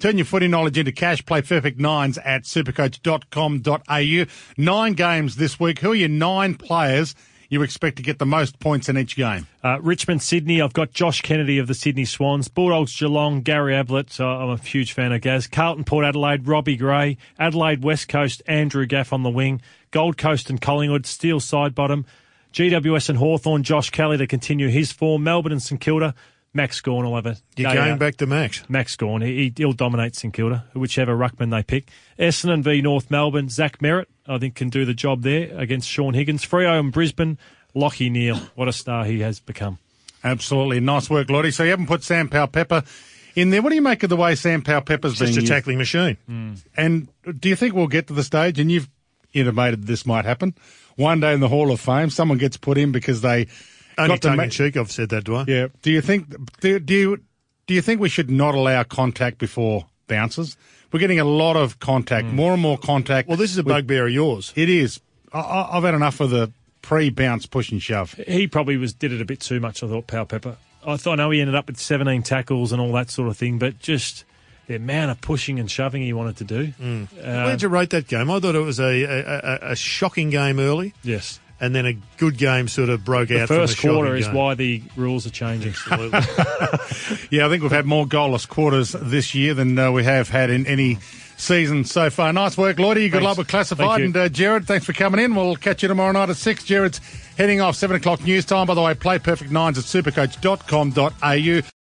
Turn your footy knowledge into cash. Play perfect nines at supercoach.com.au. Nine games this week. Who are your nine players you expect to get the most points in each game? Uh, Richmond, Sydney. I've got Josh Kennedy of the Sydney Swans. Bulldogs, Geelong. Gary Ablett. Uh, I'm a huge fan of Gaz. Carlton, Port Adelaide. Robbie Gray. Adelaide, West Coast. Andrew Gaff on the wing. Gold Coast and Collingwood. Steele Sidebottom. GWS and Hawthorn. Josh Kelly to continue his form. Melbourne and St Kilda. Max Gawn will have a You're going out. back to Max. Max Gawn. He, he'll dominate St Kilda, whichever ruckman they pick. Essendon v North Melbourne. Zach Merrett, I think, can do the job there against Shaun Higgins. Freo and Brisbane. Lachie Neale. What a star he has become. Absolutely. Nice work, Lottie. So you haven't put Sam Powell Pepper in there. What do you make of the way Sam Powell Pepper's Just being a used? tackling machine. Mm. And do you think we'll get to the stage, and you've intimated this might happen, one day in the Hall of Fame, someone gets put in because they Only got the tongue ma- in cheek, I've said that, do I? Yeah. Do you think do, do you do you think we should not allow contact before bounces? We're getting a lot of contact, more and more contact. Well, this is a bugbear of yours. It is. I, I- I've had enough of the pre-bounce push and shove. He probably was did it a bit too much, I thought, Powell Pepper. I thought, I know he ended up with 17 tackles and all that sort of thing, but just the amount of pushing and shoving he wanted to do. Uh, Where'd you rate that game? I thought it was a, a, a, a shocking game early, yes. And then a good game sort of broke The out. first from a quarter is game. why the rules are changing. Yeah, I think we've had more goalless quarters this year than uh, we have had in any season so far. Nice work, Lloydie. Good Thanks. luck with classified. Thank you. And uh, Jared, thanks for coming in. We'll catch you tomorrow night at six. Jared's heading off seven o'clock news time. By the way, play perfect nines at supercoach.com.au.